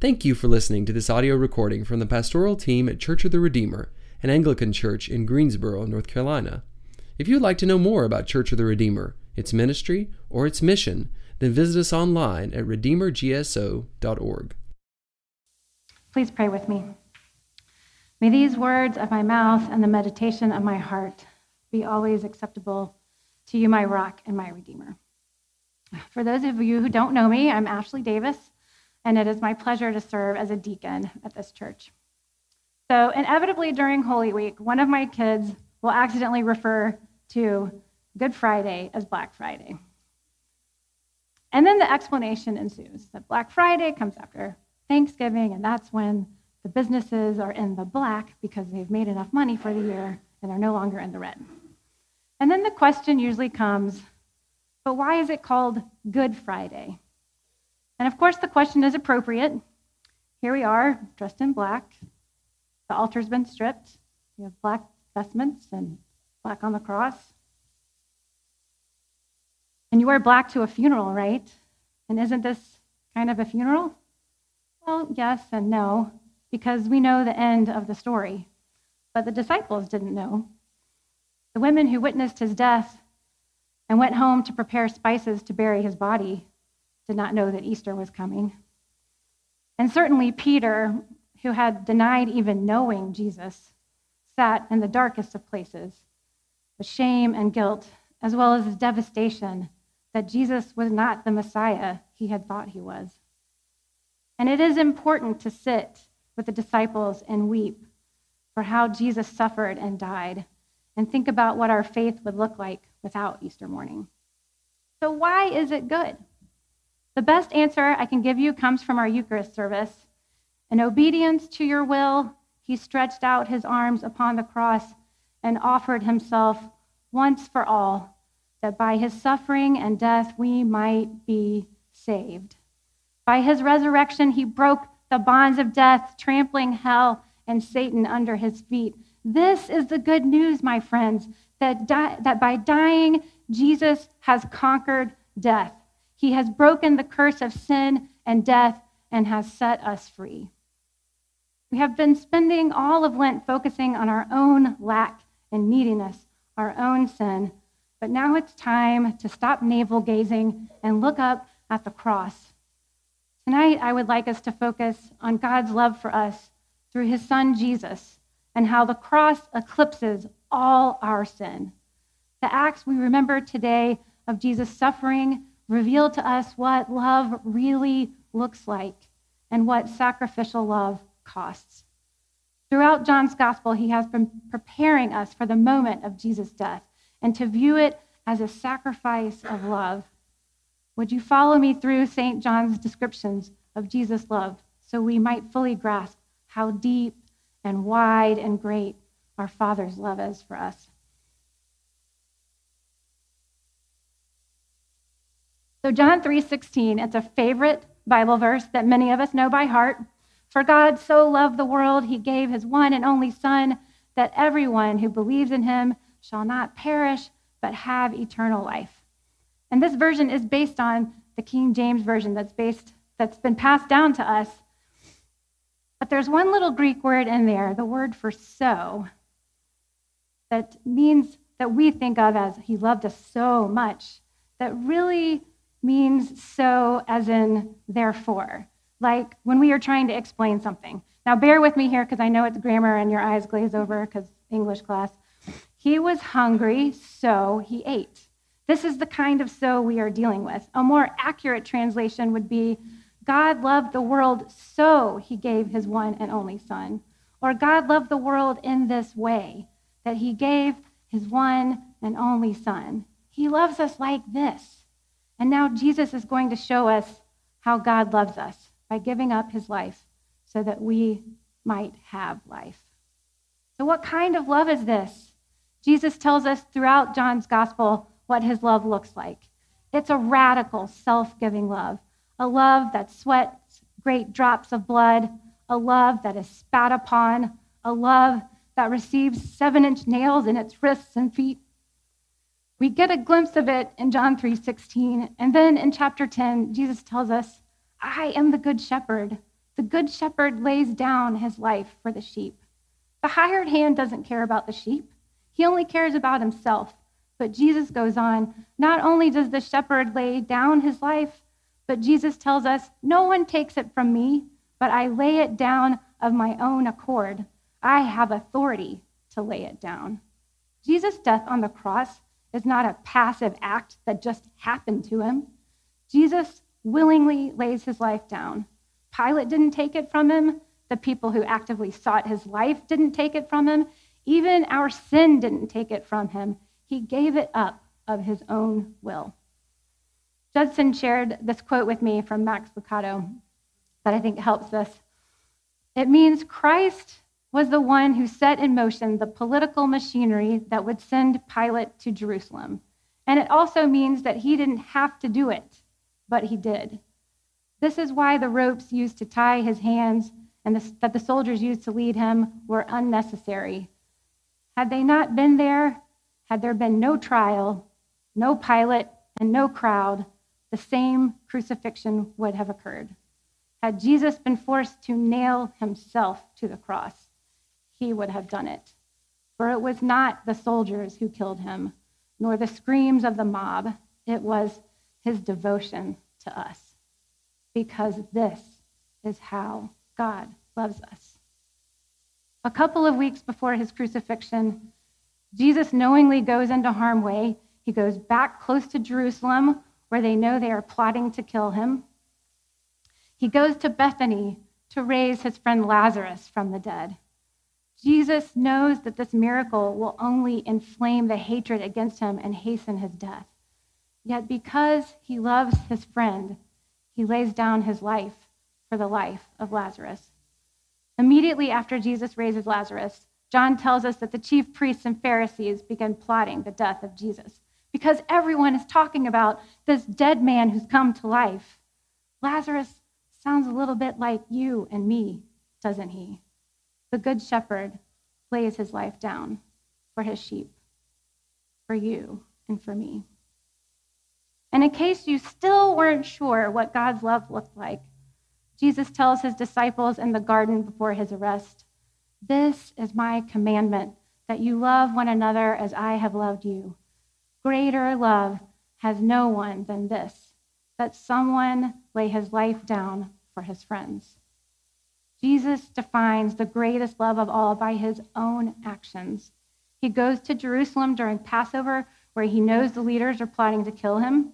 Thank you for listening to this audio recording from the pastoral team at Church of the Redeemer, an Anglican church in Greensboro, North Carolina. If you'd like to know more about Church of the Redeemer, its ministry, or its mission, then visit us online at redeemergso.org. Please pray with me. May these words of my mouth and the meditation of my heart be always acceptable to you, my rock and my redeemer. For those of you who don't know me, I'm Ashley Davis, and it is my pleasure to serve as a deacon at this church. So, inevitably during Holy Week, one of my kids will accidentally refer to Good Friday as Black Friday. And then the explanation ensues that Black Friday comes after Thanksgiving, and that's when the businesses are in the black because they've made enough money for the year and are no longer in the red. And then the question usually comes but why is it called Good Friday? And of course, the question is appropriate. Here we are, dressed in black. The altar's been stripped. We have black vestments and black on the cross. And you wear black to a funeral, right? And isn't this kind of a funeral? Well, yes and no, because we know the end of the story. But the disciples didn't know. The women who witnessed his death and went home to prepare spices to bury his body did not know that Easter was coming. And certainly Peter, who had denied even knowing Jesus, sat in the darkest of places with shame and guilt, as well as the devastation that Jesus was not the Messiah he had thought he was. And it is important to sit with the disciples and weep for how Jesus suffered and died, and think about what our faith would look like without Easter morning. So, why is it good? The best answer I can give you comes from our Eucharist service. In obedience to your will, he stretched out his arms upon the cross and offered himself once for all, that by his suffering and death we might be saved. By his resurrection, he broke the bonds of death, trampling hell and Satan under his feet. This is the good news, my friends, that, di- that by dying, Jesus has conquered death. He has broken the curse of sin and death and has set us free. We have been spending all of Lent focusing on our own lack and neediness, our own sin. But now it's time to stop navel gazing and look up at the cross. Tonight, I would like us to focus on God's love for us through his son Jesus and how the cross eclipses all our sin. The acts we remember today of Jesus' suffering reveal to us what love really looks like and what sacrificial love costs. Throughout John's gospel, he has been preparing us for the moment of Jesus' death and to view it as a sacrifice of love. Would you follow me through St. John's descriptions of Jesus' love so we might fully grasp how deep and wide and great our Father's love is for us. So John 3:16, it's a favorite Bible verse that many of us know by heart. For God so loved the world, he gave his one and only son that everyone who believes in him shall not perish but have eternal life. And this version is based on the King James version that's based that's been passed down to us but there's one little Greek word in there, the word for so, that means that we think of as he loved us so much, that really means so as in therefore, like when we are trying to explain something. Now, bear with me here because I know it's grammar and your eyes glaze over because English class. He was hungry, so he ate. This is the kind of so we are dealing with. A more accurate translation would be God loved the world so he gave his one and only Son. Or God loved the world in this way, that he gave his one and only Son. He loves us like this. And now Jesus is going to show us how God loves us by giving up his life so that we might have life. So, what kind of love is this? Jesus tells us throughout John's gospel what his love looks like. It's a radical, self giving love a love that sweats great drops of blood, a love that is spat upon, a love that receives seven inch nails in its wrists and feet. We get a glimpse of it in John 3:16, and then in chapter 10, Jesus tells us, "I am the good shepherd. The good shepherd lays down his life for the sheep. The hired hand doesn't care about the sheep, he only cares about himself. But Jesus goes on not only does the shepherd lay down his life, but Jesus tells us, No one takes it from me, but I lay it down of my own accord. I have authority to lay it down. Jesus' death on the cross is not a passive act that just happened to him. Jesus willingly lays his life down. Pilate didn't take it from him. The people who actively sought his life didn't take it from him. Even our sin didn't take it from him. He gave it up of his own will. Judson shared this quote with me from Max Lucado that I think helps us. It means Christ was the one who set in motion the political machinery that would send Pilate to Jerusalem. And it also means that he didn't have to do it, but he did. This is why the ropes used to tie his hands and the, that the soldiers used to lead him were unnecessary. Had they not been there, had there been no trial, no Pilate, and no crowd, the same crucifixion would have occurred. Had Jesus been forced to nail himself to the cross, he would have done it. For it was not the soldiers who killed him, nor the screams of the mob. It was his devotion to us. Because this is how God loves us. A couple of weeks before his crucifixion, Jesus knowingly goes into harm way. He goes back close to Jerusalem, where they know they are plotting to kill him. He goes to Bethany to raise his friend Lazarus from the dead. Jesus knows that this miracle will only inflame the hatred against him and hasten his death. Yet, because he loves his friend, he lays down his life for the life of Lazarus. Immediately after Jesus raises Lazarus, John tells us that the chief priests and Pharisees begin plotting the death of Jesus because everyone is talking about this dead man who's come to life. Lazarus sounds a little bit like you and me, doesn't he? The Good Shepherd lays his life down for his sheep, for you and for me. And in case you still weren't sure what God's love looked like, Jesus tells his disciples in the garden before his arrest, This is my commandment, that you love one another as I have loved you. Greater love has no one than this, that someone lay his life down for his friends. Jesus defines the greatest love of all by his own actions. He goes to Jerusalem during Passover, where he knows the leaders are plotting to kill him.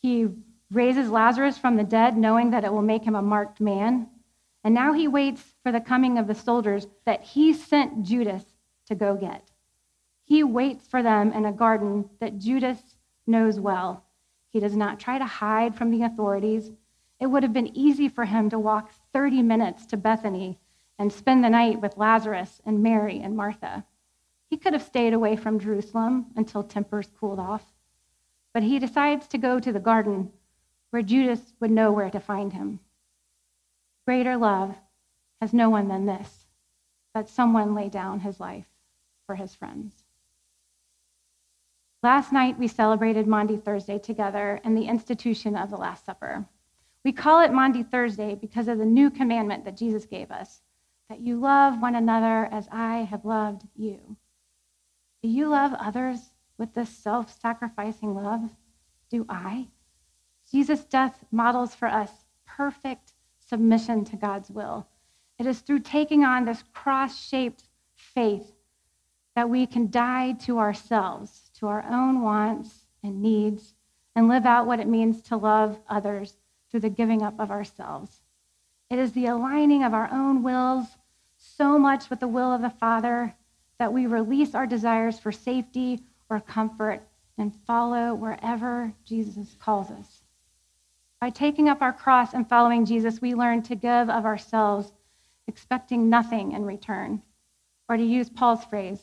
He raises Lazarus from the dead, knowing that it will make him a marked man. And now he waits for the coming of the soldiers that he sent Judas to go get. He waits for them in a garden that Judas knows well. He does not try to hide from the authorities. It would have been easy for him to walk 30 minutes to Bethany and spend the night with Lazarus and Mary and Martha. He could have stayed away from Jerusalem until tempers cooled off, but he decides to go to the garden where Judas would know where to find him. Greater love has no one than this, that someone lay down his life for his friends. Last night, we celebrated Maundy Thursday together in the institution of the Last Supper. We call it Maundy Thursday because of the new commandment that Jesus gave us that you love one another as I have loved you. Do you love others with this self sacrificing love? Do I? Jesus' death models for us perfect submission to God's will. It is through taking on this cross shaped faith that we can die to ourselves, to our own wants and needs, and live out what it means to love others through the giving up of ourselves. It is the aligning of our own wills so much with the will of the Father that we release our desires for safety or comfort and follow wherever Jesus calls us. By taking up our cross and following Jesus, we learn to give of ourselves, expecting nothing in return, or to use Paul's phrase,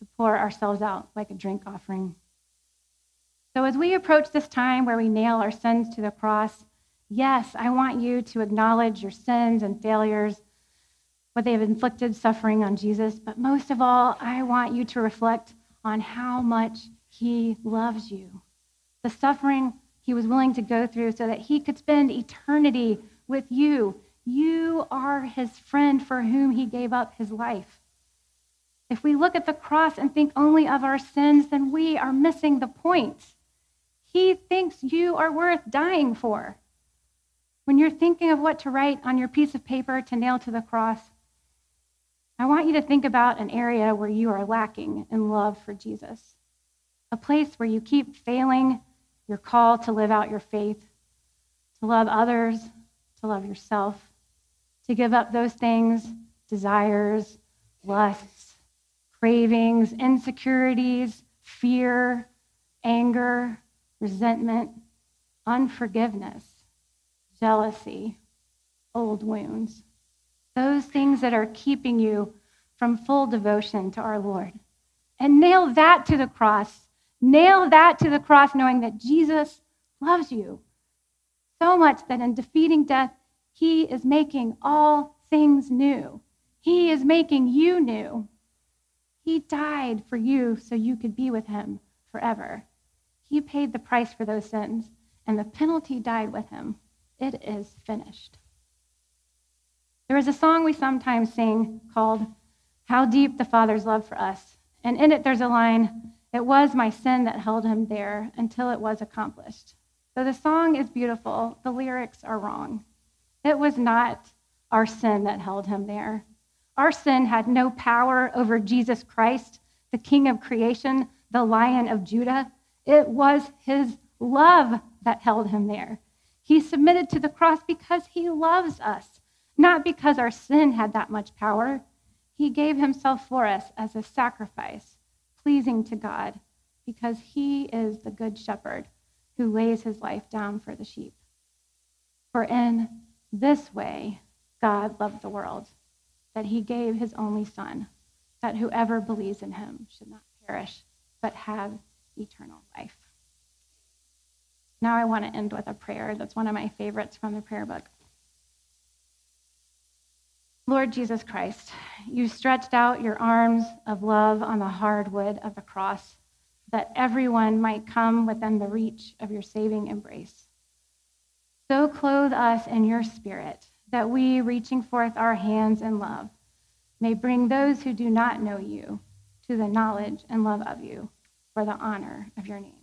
to pour ourselves out like a drink offering. So, as we approach this time where we nail our sins to the cross, Yes, I want you to acknowledge your sins and failures, what they have inflicted suffering on Jesus. But most of all, I want you to reflect on how much he loves you. The suffering he was willing to go through so that he could spend eternity with you, You are his friend for whom he gave up his life. If we look at the cross and think only of our sins, then we are missing the point. He thinks you are worth dying for. When you're thinking of what to write on your piece of paper to nail to the cross, I want you to think about an area where you are lacking in love for Jesus, a place where you keep failing your call to live out your faith, to love others, to love yourself, to give up those things, desires, lusts, cravings, insecurities, fear, anger, resentment, unforgiveness, jealousy, old wounds. Those things that are keeping you from full devotion to our Lord. And nail that to the cross. Nail that to the cross, knowing that Jesus loves you so much that in defeating death, he is making all things new. He is making you new. He died for you so you could be with him forever. He paid the price for those sins, and the penalty died with him. It is finished. There is a song we sometimes sing called How Deep the Father's Love for Us. And in it, there's a line It was my sin that held him there until it was accomplished. So the song is beautiful, the lyrics are wrong. It was not our sin that held him there. Our sin had no power over Jesus Christ, the King of creation, the Lion of Judah. It was his love that held him there. He submitted to the cross because he loves us, not because our sin had that much power. He gave himself for us as a sacrifice, pleasing to God, because he is the good shepherd who lays his life down for the sheep. For in this way, God loved the world, that he gave his only Son, that whoever believes in him should not perish, but have eternal life. Now I want to end with a prayer that's one of my favorites from the prayer book. Lord Jesus Christ, you stretched out your arms of love on the hard wood of the cross that everyone might come within the reach of your saving embrace. So clothe us in your spirit that we, reaching forth our hands in love, may bring those who do not know you to the knowledge and love of you for the honor of your name.